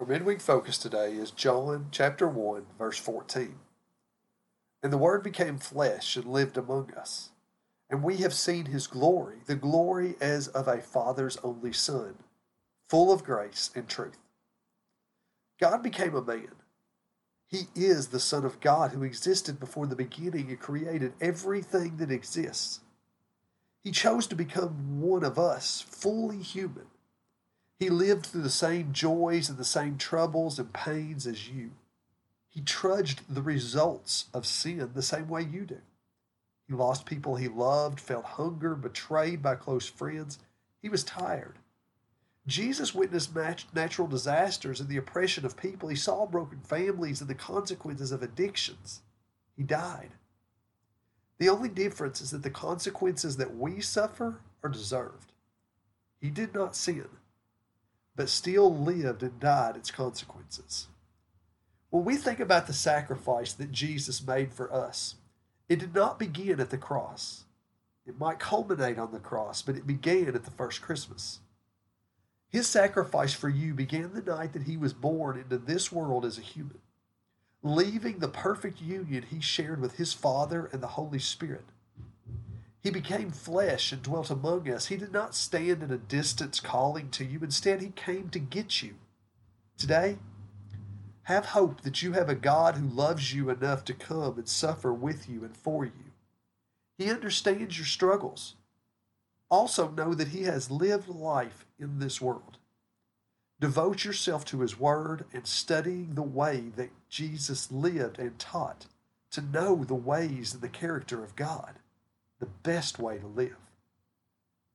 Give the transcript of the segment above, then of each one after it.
Our midweek focus today is John chapter 1, verse 14. And the Word became flesh and lived among us. And we have seen his glory, the glory as of a Father's only Son, full of grace and truth. God became a man. He is the Son of God who existed before the beginning and created everything that exists. He chose to become one of us, fully human. He lived through the same joys and the same troubles and pains as you. He trudged the results of sin the same way you do. He lost people he loved, felt hunger, betrayed by close friends. He was tired. Jesus witnessed natural disasters and the oppression of people. He saw broken families and the consequences of addictions. He died. The only difference is that the consequences that we suffer are deserved. He did not sin, but still lived and died its consequences. When we think about the sacrifice that Jesus made for us, it did not begin at the cross. It might culminate on the cross, but it began at the first Christmas. His sacrifice for you began the night that he was born into this world as a human leaving the perfect union he shared with his Father and the Holy Spirit. He became flesh and dwelt among us. He did not stand at a distance calling to you. Instead, he came to get you. Today, have hope that you have a God who loves you enough to come and suffer with you and for you. He understands your struggles. Also, know that He has lived life in this world. Devote yourself to His Word and studying the way that Jesus lived and taught to know the ways and the character of God, the best way to live.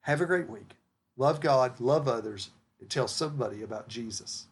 Have a great week. Love God, love others, and tell somebody about Jesus.